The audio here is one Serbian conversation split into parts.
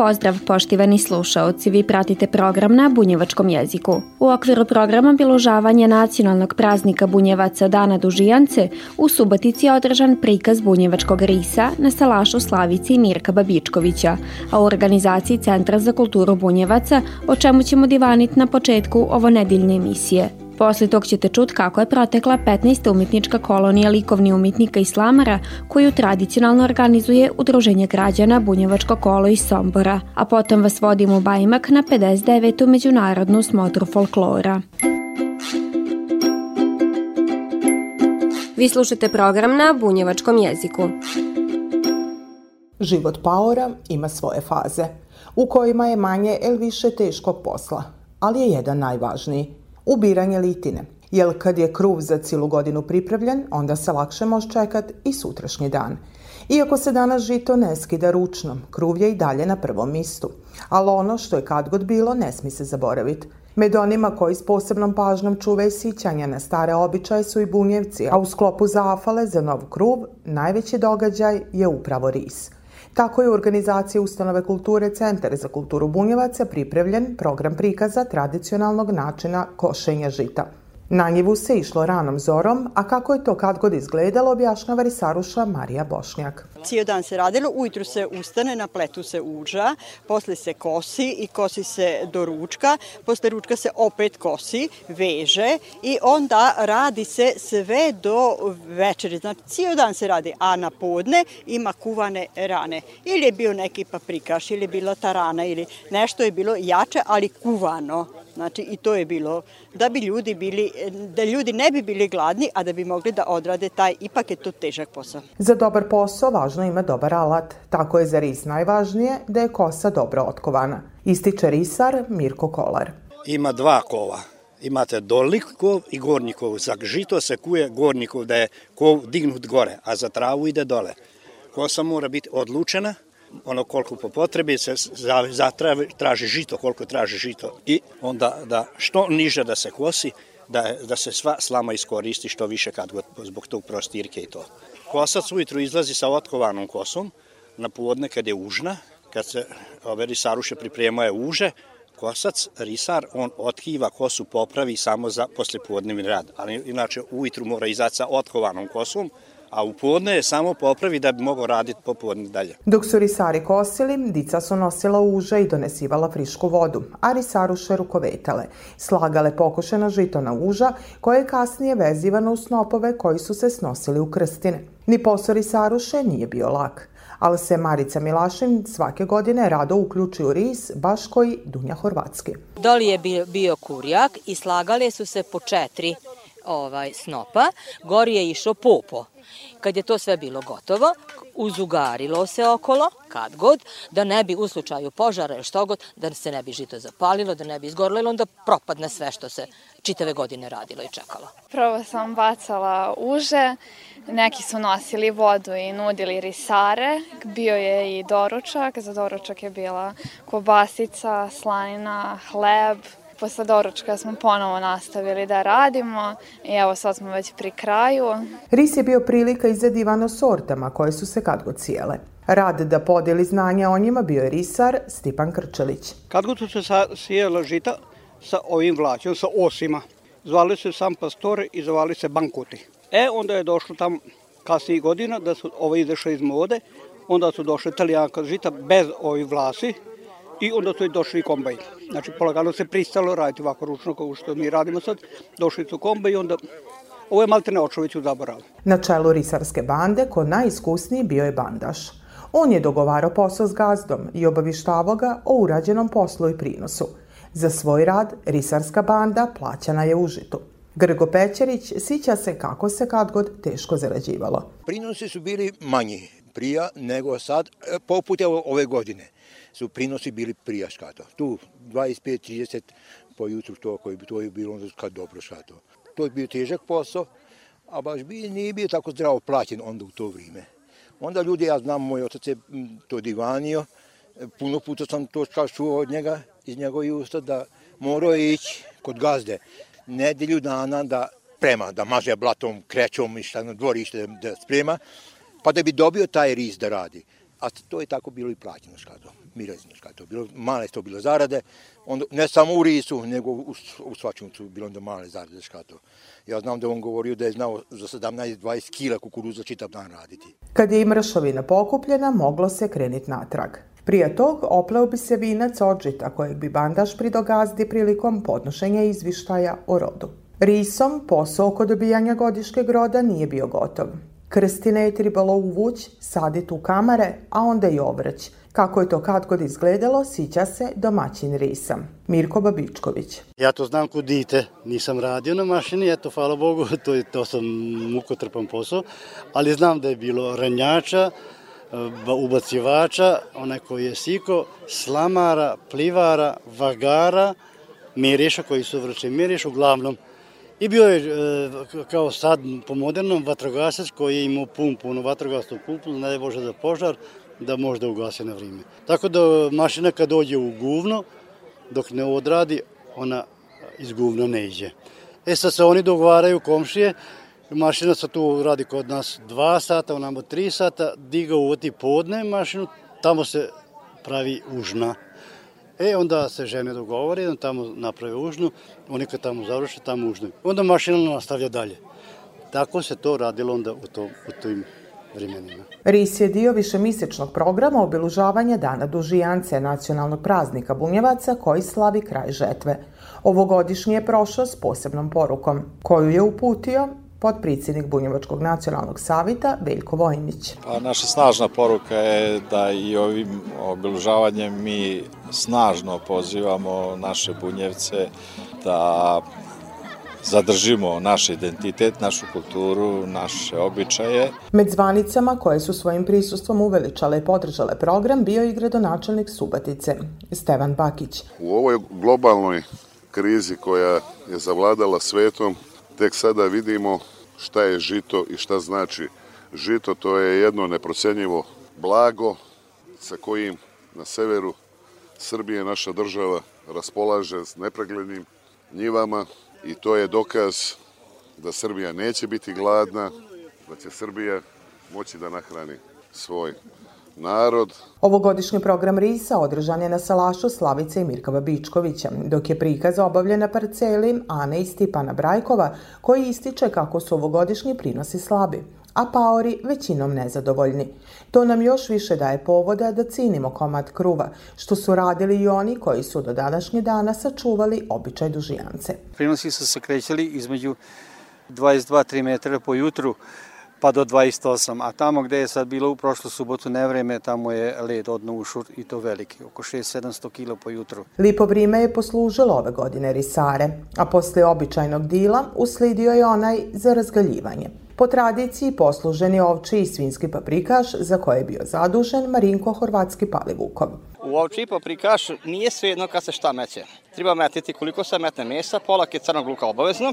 Pozdrav poštivani slušaoci, vi pratite program na bunjevačkom jeziku. U okviru programa biložavanja nacionalnog praznika bunjevaca Dana Dužijance u Subotici je održan prikaz bunjevačkog risa na salašu Slavici Mirka Babičkovića, a u organizaciji Centra za kulturu bunjevaca, o čemu ćemo divaniti na početku ovo nedeljne emisije. Posle tog ćete čut kako je protekla 15. umetnička kolonija likovni umetnika i slamara koju tradicionalno organizuje Udruženje građana Bunjevačko kolo iz Sombora, a potom vas vodimo u Bajmak na 59. međunarodnu smotru folklora. Vi slušate program na bunjevačkom jeziku. Život paora ima svoje faze, u kojima je manje ili više teškog posla, ali je jedan najvažniji – ubiranje litine. Jer kad je kruv za cijelu godinu pripravljen, onda se lakše može čekat i sutrašnji dan. Iako se danas žito ne skida ručno, kruv je i dalje na prvom mistu. Ali ono što je kad god bilo ne smi se zaboraviti. Med onima koji s posebnom pažnjom čuvaju sićanja na stare običaje su i bunjevci, a u sklopu zafale za nov kruv najveći događaj je upravo ris – Tako je u organizaciji Ustanove kulture Centar za kulturu Bunjevaca pripremljen program prikaza tradicionalnog načina košenja žita. Na njivu se išlo ranom zorom, a kako je to kad god izgledalo, objašnjava Risaruša Marija Bošnjak. Cijel dan se radilo, ujutru se ustane, na pletu se uža, posle se kosi i kosi se do ručka, posle ručka se opet kosi, veže i onda radi se sve do večeri. Znači, cijel dan se radi, a na podne ima kuvane rane. Ili je bio neki paprikaš, ili je bila tarana, ili nešto je bilo jače, ali kuvano. Znači i to je bilo da bi ljudi bili, da ljudi ne bi bili gladni, a da bi mogli da odrade taj, ipak je to težak posao. Za dobar posao važno ima dobar alat. Tako je za ris najvažnije da je kosa dobro otkovana. Ističe risar Mirko Kolar. Ima dva kova. Imate dolni kov i gornji kov. Za žito se kuje gornji kov, da je kov dignut gore, a za travu ide dole. Kosa mora biti odlučena, ono koliko po potrebi se zatraži, traži žito, koliko traži žito i onda da što niže da se kosi, da, da se sva slama iskoristi što više kad god, zbog tog prostirke i to. Kosac ujutru izlazi sa otkovanom kosom, na podne kad je užna, kad se ove risaruše pripremaju uže, kosac, risar, on otkiva kosu, popravi samo za poslepodnevni rad. Ali inače ujutru mora izaći sa otkovanom kosom, a u podne je samo popravi da bi mogao raditi popodne dalje. Dok su risari kosili, dica su nosila uže i donesivala frišku vodu, a risaruše rukovetale, slagale pokošena žito na uža, koje je kasnije vezivano u snopove koji su se snosili u krstine. Ni posao risaruše nije bio lak ali se Marica Milašin svake godine rado uključi u ris, baš koji Dunja Horvatski. Doli je bio, bio kurjak i slagale su se po četiri ovaj snopa, gori je išao popo. Kad je to sve bilo gotovo, uzugarilo se okolo, kad god, da ne bi u slučaju požara ili što god, da se ne bi žito zapalilo, da ne bi izgorilo, onda propadne sve što se čitave godine radilo i čekalo. Prvo sam bacala uže, neki su nosili vodu i nudili risare, bio je i doručak, za doručak je bila kobasica, slajna, hleb, posle doručka smo ponovo nastavili da radimo i evo sad smo već pri kraju. Ris je bio prilika izadivano sortama koje su se kad god cijele. Rad da podeli znanja o njima bio je risar Stipan Krčelić. Kad god su se sijela žita sa ovim vlaćom, sa osima, zvali se sam pastore i zvali se bankuti. E, onda je došlo tam kasnijih godina da su ovo izašle iz mode, onda su došle italijanka žita bez ovih vlasi, i onda su i došli kombajn. Znači, polagano se pristalo raditi ovako ručno kao što mi radimo sad. Došli su kombajn i onda Ovo je Maltene Očović u zaboravu. Na čelu risarske bande, ko najiskusniji bio je bandaš. On je dogovarao posao s gazdom i obavištavao ga o urađenom poslu i prinosu. Za svoj rad risarska banda plaćana je užitu. Grgo Pećerić sića se kako se kad god teško zarađivalo. Prinosi su bili manji. prija nego sad, e, poput ove godine su prinosi bili prija škato. Tu 25-30 po jutru to koji bi to je bilo onda kad dobro škato. To je bio težak posao, a baš bi nije bio tako zdravo plaćen onda u to vrijeme. Onda ljudi, ja znam, moj otac je to divanio, puno puta sam to čuo od njega, iz njegovih usta, da morao ići kod gazde nedelju dana da sprema, da maže blatom, krećom i šta na dvorište da, sprema, pa da bi dobio taj ris da radi. A to je tako bilo i plaćeno škado, mirezno škado. Bilo, male to bilo zarade, onda, ne samo u risu, nego u, u svačemu su bilo onda male zarade škado. Ja znam da on govorio da je znao za 17-20 kila kukuruza čitav dan raditi. Kad je i mršavina pokupljena, moglo se kreniti natrag. Prije tog opleo bi se vinac od žita kojeg bi bandaž pridogazdi prilikom podnošenja izvištaja o rodu. Risom posao oko dobijanja godiškeg roda nije bio gotov. Krstine je tribalo uvuć, sadit u kamare, a onda i ovrać. Kako je to kad god izgledalo, sića se domaćin Risa. Mirko Babičković. Ja to znam kod dite, nisam radio na mašini, eto, hvala Bogu, to, je, to sam mukotrpan posao, ali znam da je bilo ranjača, ubacivača, onaj koji je siko, slamara, plivara, vagara, miriša koji su vrče miriš, uglavnom I bio je, e, kao sad po modernom, vatrogasac koji je imao pumpu, ono vatrogasnu pumpu, ne Bože za požar, da može da ugasi na vrijeme. Tako da mašina kad dođe u guvno, dok ne odradi, ona iz guvna ne iđe. E sad se oni dogovaraju komšije, mašina se tu radi kod nas dva sata, onamo tri sata, diga uvoti podne mašinu, tamo se pravi užna. E, onda se žene dogovore, da tamo naprave užnu, oni kad tamo završe, tamo užnu. Onda mašina nastavlja dalje. Tako se to radilo onda u, to, u tim vremenima. RIS je dio višemisečnog programa obilužavanja Dana Dužijance, nacionalnog praznika Bunjevaca koji slavi kraj žetve. Ovogodišnji je prošao s posebnom porukom, koju je uputio podpredsjednik Bunjevačkog nacionalnog savita Veljko Vojnić. Pa naša snažna poruka je da i ovim obilužavanjem mi snažno pozivamo naše bunjevce da zadržimo naš identitet, našu kulturu, naše običaje. Med zvanicama koje su svojim prisustvom uveličale i podržale program bio i gradonačelnik Subatice, Stevan Bakić. U ovoj globalnoj krizi koja je zavladala svetom, tek sada vidimo šta je žito i šta znači žito. To je jedno neprocenjivo blago sa kojim na severu Srbije naša država raspolaže s nepreglednim njivama i to je dokaz da Srbija neće biti gladna, da će Srbija moći da nahrani svoj narod. Ovogodišnji program RISA održan je na salašu Slavice i Mirka Babičkovića, dok je prikaz obavljen na parceli Ane i Stipana Brajkova, koji ističe kako su ovogodišnji prinosi slabi a paori većinom nezadovoljni. To nam još više daje povoda da cinimo komad kruva, što su radili i oni koji su do današnje dana sačuvali običaj dužijance. Prinosi su se krećali između 22-3 metara po jutru, pa do 28, a tamo gde je sad bilo u prošlu subotu nevreme, tamo je led odno ušur i to veliki, oko 6-700 kilo po jutru. Lipo vrime je poslužilo ove godine risare, a posle običajnog dila uslidio je onaj za razgaljivanje. Po tradiciji posluženi ovči i svinski paprikaš za koje je bio zadužen Marinko Horvatski Palivukov. U ovči paprikaš nije svejedno kad se šta meće. Treba metiti koliko se metne mesa, pola je crnog luka obavezno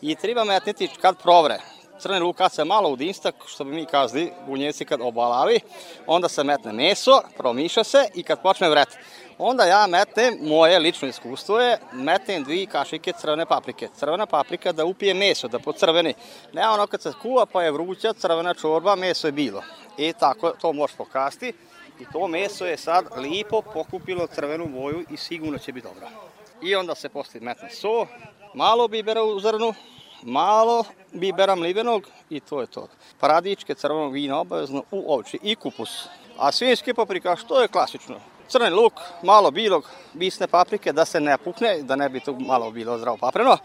i treba metiti kad provre crni luk kad se malo udinsta, što bi mi kazali bunjeci kad obalavi, onda se metne meso, promiša se i kad počne vret, onda ja metnem, moje lično iskustvo je, metnem dvi kašike crvene paprike. Crvena paprika da upije meso, da pocrveni. Ne ono kad se kuva pa je vruća, crvena čorba, meso je bilo. I tako to možeš pokasti. I to meso je sad lipo pokupilo crvenu boju i sigurno će biti dobro. I onda se posle metne so, malo bibera u zrnu, malo bibera mlivenog i to je to. Paradičke crvenog vina obavezno u ovči i kupus. A svinjski paprika, što je klasično? Crni luk, malo bilog, bisne paprike da se ne pukne, da ne bi to malo bilo zdravo papreno.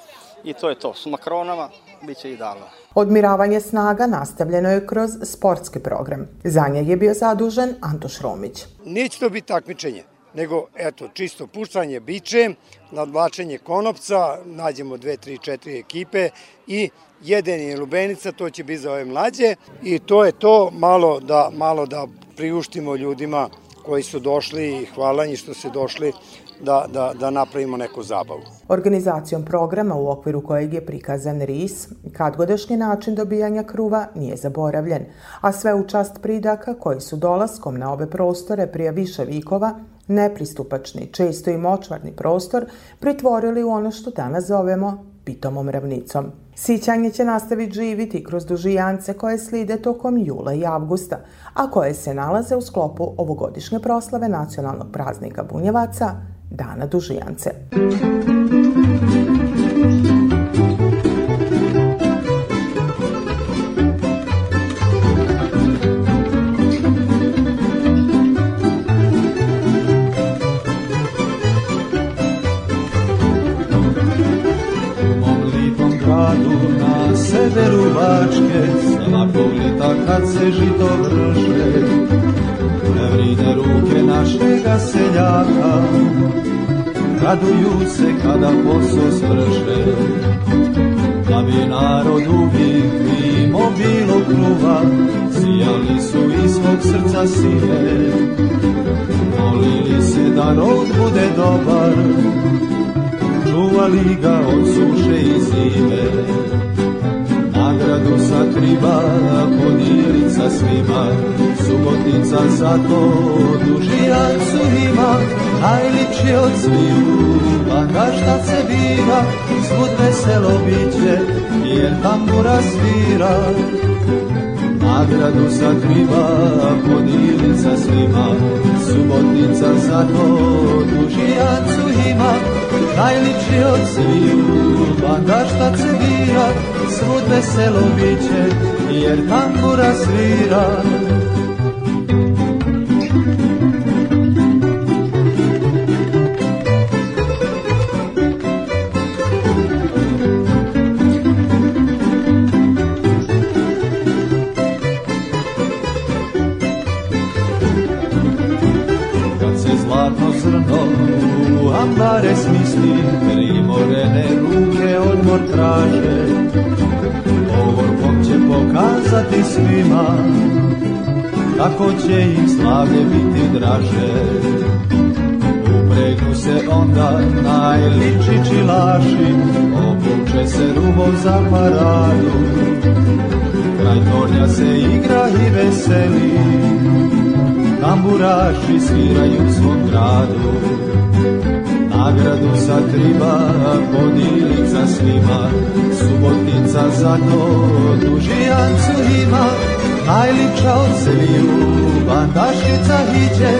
I to je to. S makronama bit će idealno. Odmiravanje snaga nastavljeno je kroz sportski program. Za nje je bio zadužen Antoš Romić. Neće to biti takmičenje. Nego eto, čisto puštanje biče, nadvlačenje konopca, nađemo dve, tri, četiri ekipe i jedenje lubenica, to će biti za ove mlađe i to je to malo da, malo da priuštimo ljudima koji su došli i hvala njih što se došli da, da, da napravimo neku zabavu. Organizacijom programa u okviru kojeg je prikazan RIS, kadgodašnji način dobijanja kruva nije zaboravljen, a sve u čast pridaka koji su dolaskom na ove prostore prije više vikova nepristupačni, često i močvarni prostor pritvorili u ono što danas zovemo pitomom ravnicom. Sićanje će nastaviti živiti kroz dužijance koje slide tokom jula i avgusta, a koje se nalaze u sklopu ovogodišnje proslave nacionalnog praznika Bunjevaca, Dana dužijance. severu raduju se kada posao svrše. Da bi narod uvijek mimo bilo kruva, sijali su iz svog srca sine, molili se da rod bude dobar, čuvali ga od suše i zime nagradu sakriva, podijelit sa svima, subotica za to dužijancu ima, najliči od sviju, pa šta se bira, svud veselo biće, jer tambura svira. Nagradu sakriva, podijelit sa svima, subotica za to dužijancu ima, najliči od sviju, banda šta se bira, svud veselo biće, jer tambura svira. Zlatno zrno u ambare smisli, primorene ruke odmor traže, Povorkom će pokazati svima Kako će im slavlje biti draže. Upregnu se onda najliči čilaši Obuče se rubo za paradu. Kraj tornja se igra i veseli Tamburaši sviraju u svom gradu nagradu sakriva, podilica svima, subotica za to dužijancu ima, najlipša od sviju, bandašica hiđe,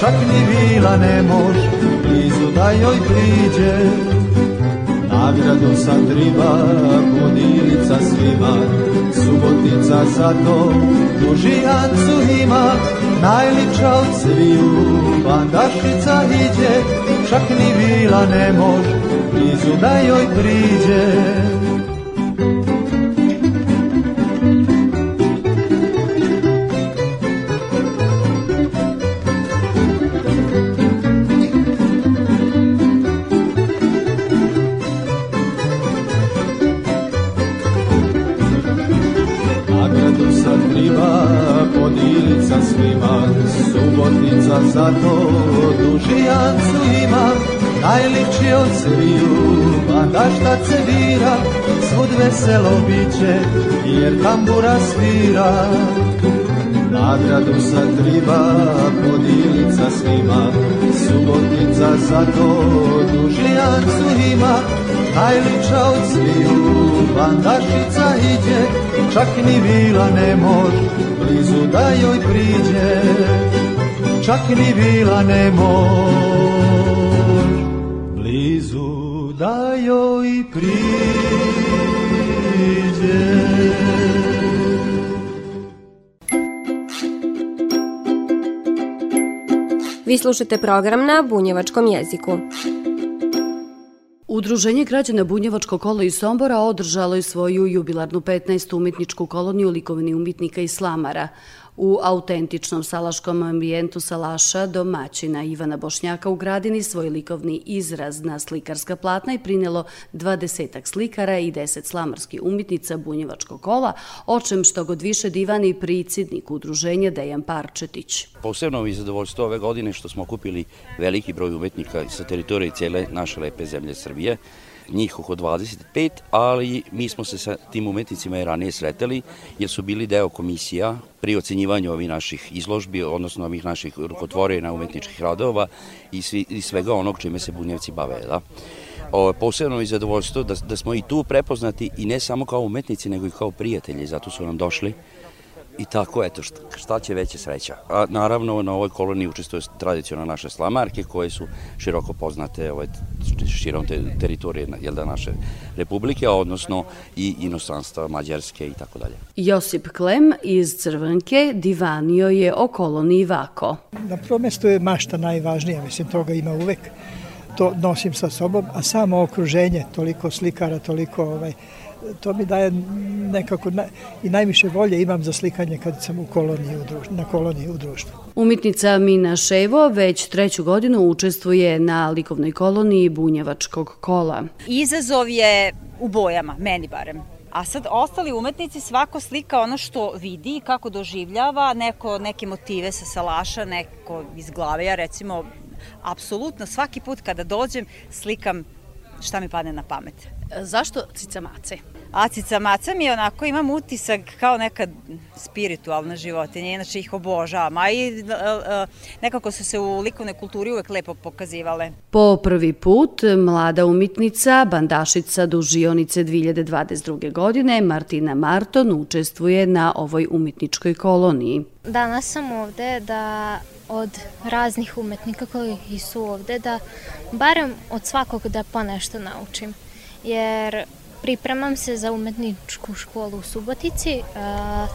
čak ni vila ne mož, blizu da joj priđe. Nagradu sakriva, podilica svima, subotica za to dužijancu ima, najlipša od sviju, bandašica hiđe, čak ni vila ne mož, blizu da joj priđe. Veselo biće, jer tambura svira. Nagradu sad triba podilica svima, subotica za to dužijancu ima, najliča od sviju, bandašica iđe, čak ni vila ne mož, blizu da joj priđe, čak ni vila ne mož, blizu da joj priđe. Vi slušate program na bunjevačkom jeziku. Udruženje građana Bunjevačko kolo iz Sombora održalo je svoju jubilarnu 15. umetničku koloniju likovni umetnika i slamara. U autentičnom salaškom ambijentu salaša domaćina Ivana Bošnjaka u gradini svoj likovni izraz na slikarska platna i prinelo dvadesetak slikara i deset slamarskih umjetnica bunjevačkog kola, o čem što god više divani pricidnik udruženja Dejan Parčetić. Posebno mi zadovoljstvo ove godine što smo okupili veliki broj umetnika sa teritorije cijele naše lepe zemlje Srbije, njih oko 25, ali mi smo se sa tim umetnicima i ranije sreteli, jer su bili deo komisija pri ocenjivanju ovih naših izložbi, odnosno ovih naših rukotvorena umetničkih radova i, svi, i svega onog čime se bunjevci bave. Da? O, posebno je zadovoljstvo da, da smo i tu prepoznati i ne samo kao umetnici, nego i kao prijatelji, zato su nam došli I tako, eto, šta, šta će veće sreća. A naravno, na ovoj koloniji učestvuje tradicionalno naše slamarke, koje su široko poznate ovaj, širom te, teritorije jel da, naše republike, odnosno i inostranstva Mađarske i tako dalje. Josip Klem iz Crvenke divanio je o koloniji Vako. Na prvom mestu je mašta najvažnija, mislim, toga ima uvek to nosim sa sobom, a samo okruženje, toliko slikara, toliko ovaj, to mi daje nekako na, i najviše volje imam za slikanje kad sam u koloniji u društvu, na koloniji u društvu. Umitnica Mina Ševo već treću godinu učestvuje na likovnoj koloniji Bunjevačkog kola. Izazov je u bojama, meni barem. A sad ostali umetnici svako slika ono što vidi, kako doživljava, neko neke motive sa salaša, neko iz glave. Ja recimo, apsolutno svaki put kada dođem slikam šta mi padne na pamet. Zašto cicamace? Acica maca mi onako imam utisak kao neka spiritualna životinja, inače ih obožavam, a i e, e, nekako su se u likovnoj kulturi uvek lepo pokazivale. Po prvi put, mlada umitnica, bandašica dužionice 2022. godine, Martina Marton učestvuje na ovoj umetničkoj koloniji. Danas sam ovde da od raznih umetnika koji su ovde, da barem od svakog da ponešto naučim. Jer pripremam se za umetničku školu u Subotici uh,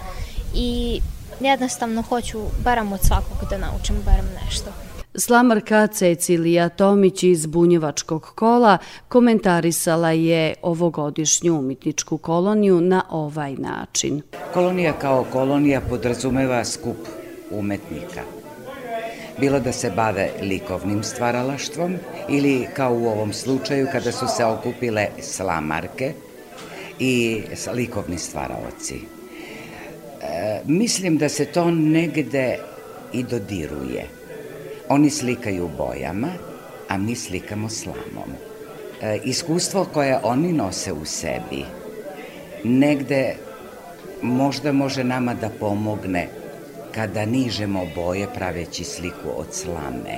i jednostavno hoću barem od svakog da naučim barem nešto. Slamarka Cecilija Tomić iz Bunjevačkog kola komentarisala je ovogodišnju umetničku koloniju na ovaj način. Kolonija kao kolonija podrazumeva skup umetnika – bilo da se bave likovnim stvaralaštvom ili kao u ovom slučaju kada su se okupile slamarke i likovni stvaralaci. E, mislim da se to negde i dodiruje. Oni slikaju bojama, a mi slikamo slamom. E, iskustvo koje oni nose u sebi negde možda može nama da pomogne kada nižemo boje praveći sliku od slame,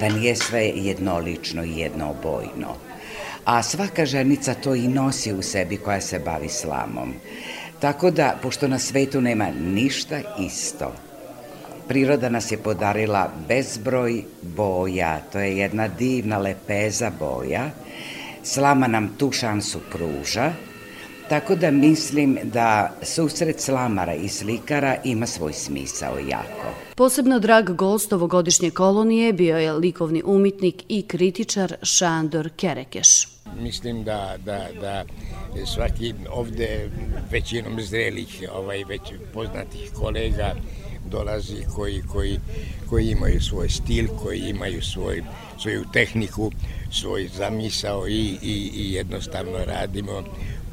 da nije sve jednolično i jednoobojno. A svaka ženica to i nosi u sebi koja se bavi slamom. Tako da, pošto na svetu nema ništa isto, priroda nas je podarila bezbroj boja, to je jedna divna lepeza boja, slama nam tu šansu pruža, Tako da mislim da susret slamara i slikara ima svoj smisao jako. Posebno drag gost ovogodišnje kolonije bio je likovni umitnik i kritičar Šandor Kerekeš. Mislim da, da, da svaki ovde većinom zrelih, ovaj, već poznatih kolega dolazi koji, koji, koji imaju svoj stil, koji imaju svoj, svoju tehniku, svoj zamisao i, i, i jednostavno radimo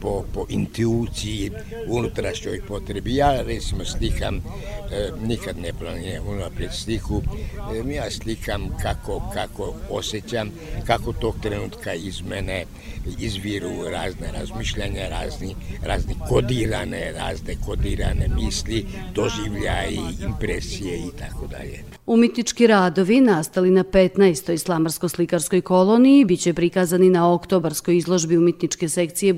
po, po intuiciji, unutrašnjoj potrebi. Ja recimo slikam, e, nikad ne planiram unaprijed sliku, e, ja slikam kako, kako osjećam, kako tog trenutka iz mene izviru razne razmišljanja, razni, razni kodirane, razne kodirane misli, doživljaji, impresije i tako dalje. Umetnički radovi nastali na 15. islamarsko-slikarskoj koloniji biće prikazani na oktobarskoj izložbi umetničke sekcije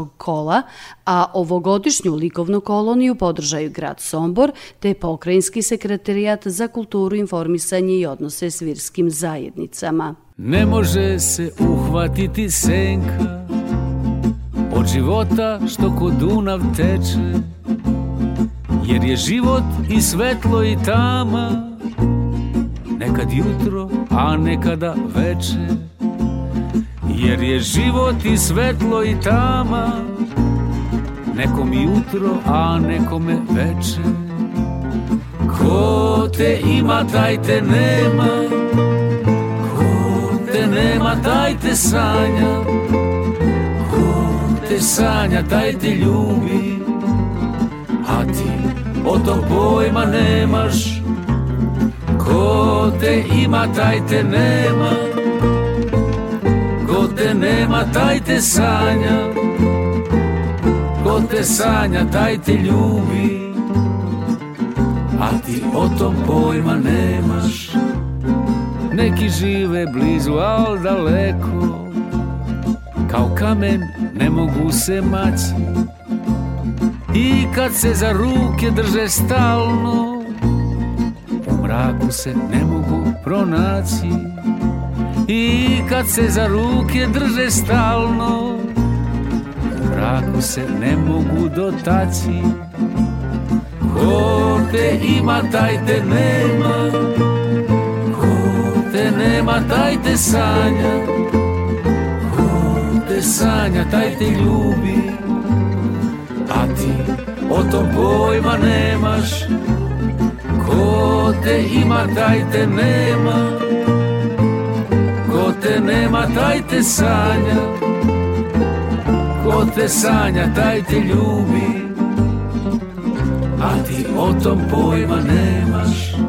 Bunjevačkog kola, a ovogodišnju likovnu koloniju podržaju grad Sombor te pokrajinski sekretarijat za kulturu, informisanje i odnose s virskim zajednicama. Ne može se uhvatiti senka od života što kod Dunav teče, jer je život i svetlo i tama, nekad jutro, a nekada veče. Jer je život i svetlo i tama, nekom jutro, a nekome veče. Ko te ima, taj te nema. Ko te nema, taj te sanja Ko te sanja, taj te ljubi. A ti o to pojma nemaš. Ko te ima, taj te nema te nema, taj te sanja. Ko te sanja, taj te ljubi. A ti o tom pojma nemaš. Neki žive blizu, al daleko. Kao kamen ne mogu se maći I kad se za ruke drže stalno U mraku se ne mogu pronaći I kad se za ruke drže stalno U mraku se ne mogu dotaći. Ko te ima, taj te nema. Ko te nema, taj te sanja. Ko te sanja, taj te ljubi. A ti o tom pojma nemaš. Ko te ima, taj te nema te nema, taj te sanja. Ko te sanja, taj te ljubi. A ti o tom pojma nemaš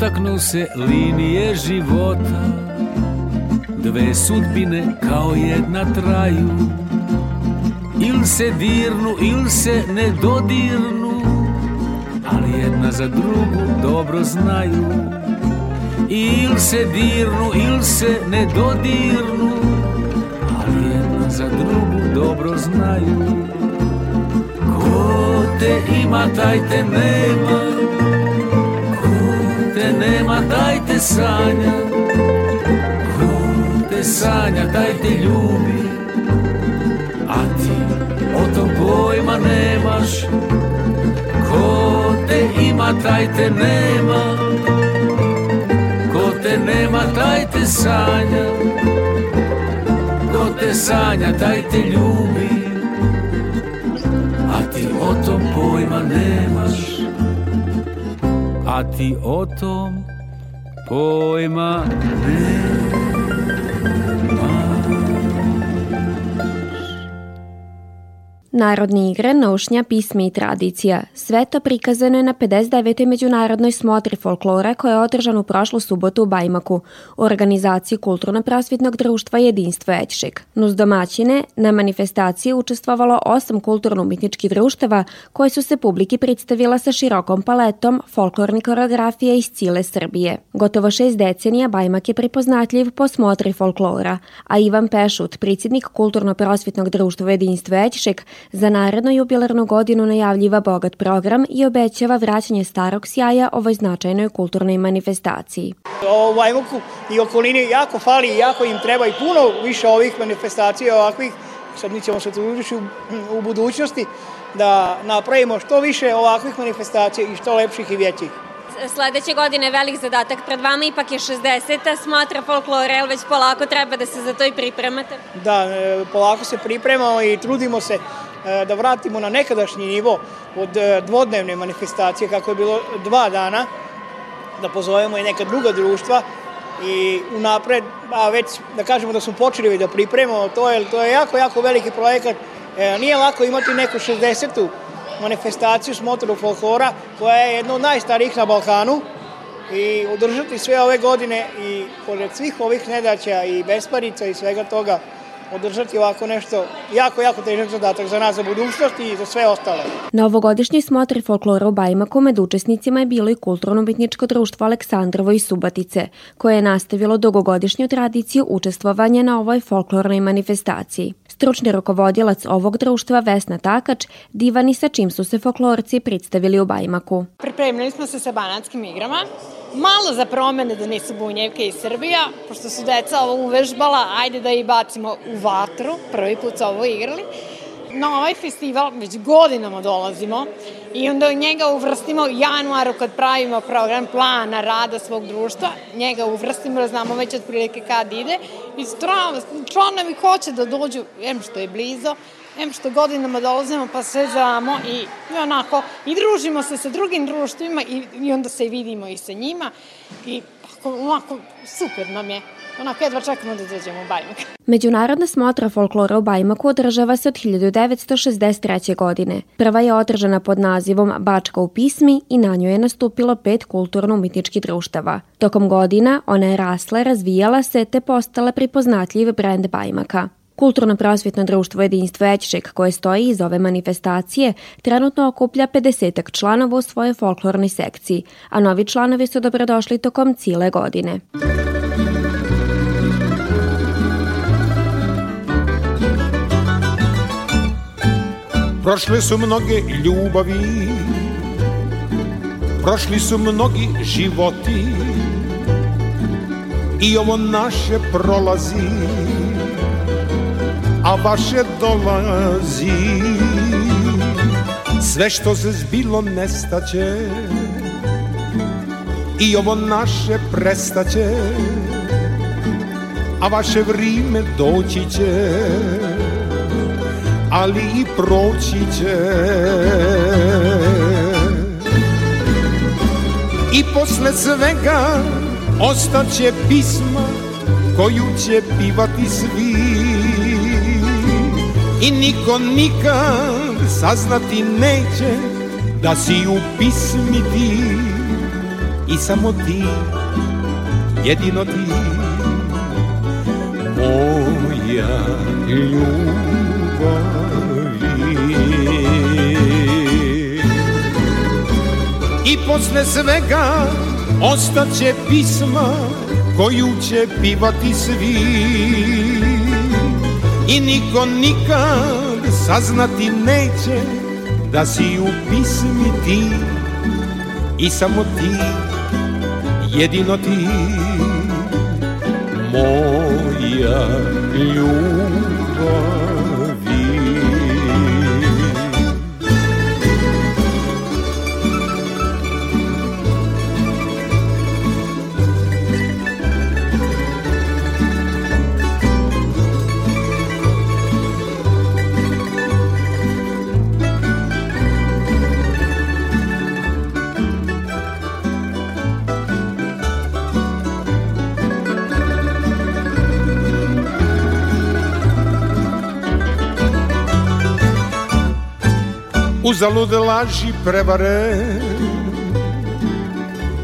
Dotaknu se linije života. Dve sudbine kao jedna traju. Il se dirnu, il se ne dodirnu Ali jedna za drugu dobro znaju. Il se dirnu, il se ne dodirnu Ali jedna za drugu dobro znaju. Ko te ima, taj te nema nema, taj te sanja Ko te sanja, taj te ljubi. A ti o tom pojma nemaš. Ko te ima, taj te nema. Ko te nema, taj te sanja Ko te sanja, te ljubi. A ti o tom pojma a ti o Narodne igre, naušnja, pisme i tradicija. Sve to prikazano je na 59. međunarodnoj smotri folklora koja je održana u prošlu subotu u Bajmaku u organizaciji Kulturno-prosvjetnog društva Jedinstvo Ećšik. Nuz domaćine na manifestaciji učestvovalo osam kulturno-umetničkih društava koje su se publiki predstavila sa širokom paletom folklorne koreografije iz cijele Srbije. Gotovo šest decenija Bajmak je prepoznatljiv po smotri folklora, a Ivan Pešut, predsjednik Kulturno-prosvjetnog društva Jedinstvo Ećšik, Za narednu jubilarnu godinu najavljiva bogat program i obećava vraćanje starog sjaja ovoj značajnoj kulturnoj manifestaciji. O Vajmuku i okolini jako fali i jako im treba i puno više ovih manifestacija ovakvih. Sad mi ćemo se truditi u, u budućnosti da napravimo što više ovakvih manifestacija i što lepših i većih. Sledeće godine je velik zadatak pred vama, ipak je 60. smatra folklore, ali već polako treba da se za to i pripremate? Da, e, polako se pripremamo i trudimo se da vratimo na nekadašnji nivo od e, dvodnevne manifestacije, kako je bilo dva dana, da pozovemo i neka druga društva i unapred, a već da kažemo da smo počeli da pripremamo to, jer to je jako, jako veliki projekat. Nije lako imati neku 60 manifestaciju smotoru folklora koja je jedna od najstarijih na Balkanu i održati sve ove godine i pored svih ovih nedaća i besparica i svega toga održati ovako nešto jako, jako težak zadatak za nas za budućnost i za sve ostale. Na ovogodišnjoj smotri folklora u Bajmaku med učesnicima je bilo i kulturno-umetničko društvo Aleksandrovo iz Subatice, koje je nastavilo dugogodišnju tradiciju učestvovanja na ovoj folklornoj manifestaciji. Stručni rukovodilac ovog društva Vesna Takač divani sa čim su se folklorci predstavili u Bajmaku. Pripremili smo se sa banatskim igrama, malo za promene da nisu bunjevke iz Srbija, pošto su deca ovo uvežbala, ajde da i bacimo u vatru, prvi put su ovo igrali. Na ovaj festival već godinama dolazimo i onda njega uvrstimo u januaru kad pravimo program plana rada svog društva, njega uvrstimo da znamo već otprilike kad ide i članovi hoće da dođu, em što je blizo, em što godinama dolazimo pa sve znamo i, i onako i družimo se sa drugim društvima i, i onda se vidimo i sa njima i onako super nam je. Onako, jedva čekamo da dođemo u Bajmak. Međunarodna smotra folklora u Bajmaku održava se od 1963. godine. Prva je održana pod nazivom Bačka u pismi i na njoj je nastupilo pet kulturno-umitničkih društava. Tokom godina ona je rasla, razvijala se te postala pripoznatljiv brend Bajmaka. Kulturno-prosvjetno društvo Jedinstvo Ećšek koje stoji iz ove manifestacije trenutno okuplja 50 članova u svojoj folklornoj sekciji, a novi članovi su dobrodošli tokom cijele godine. Prošle su mnoge ljubavi Prošli su mnogi životi I ovo naše prolazi A vaše dolazi. Sve što se zbilo nestaće I ovo naše prestaće A vaše vrime doći će ali i proći će. I posle svega ostaće pisma koju će pivati svi I niko nikad saznati neće da si u pismi ti. I samo ti, jedino ti. Moja ljubav I posle svega ostaće pisma koju će pivati svi I niko nikad saznati neće da si u pismi ti. I samo ti, jedino ti Moja ljubav Uzalud laži prevare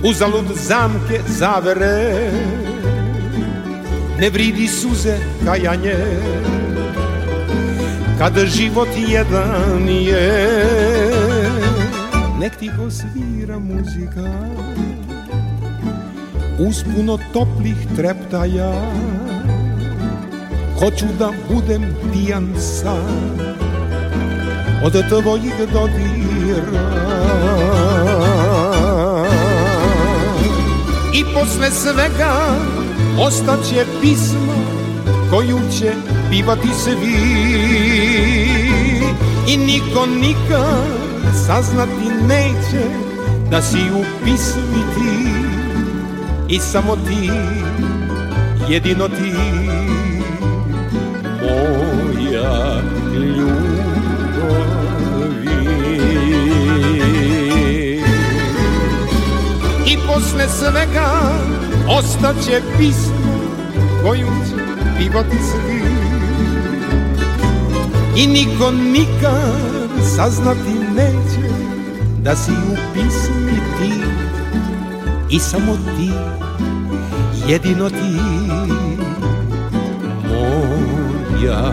Uzalud zamke zavere. Ne vridi suze kajanje Kada život jedan je. Nek ti ko svira muzika Uz puno toplih treptaja. Hoću da budem pijan sam od tvojih dodira I posle svega ostaće pismo koju će pivati svi I niko nikad saznati neće da si u pismi ti. I samo ti, jedino ti, posle svega ostaće pismo koju će pivati svi. I niko nikad saznati neće da si u pismi ti. I samo ti, jedino ti, moja ja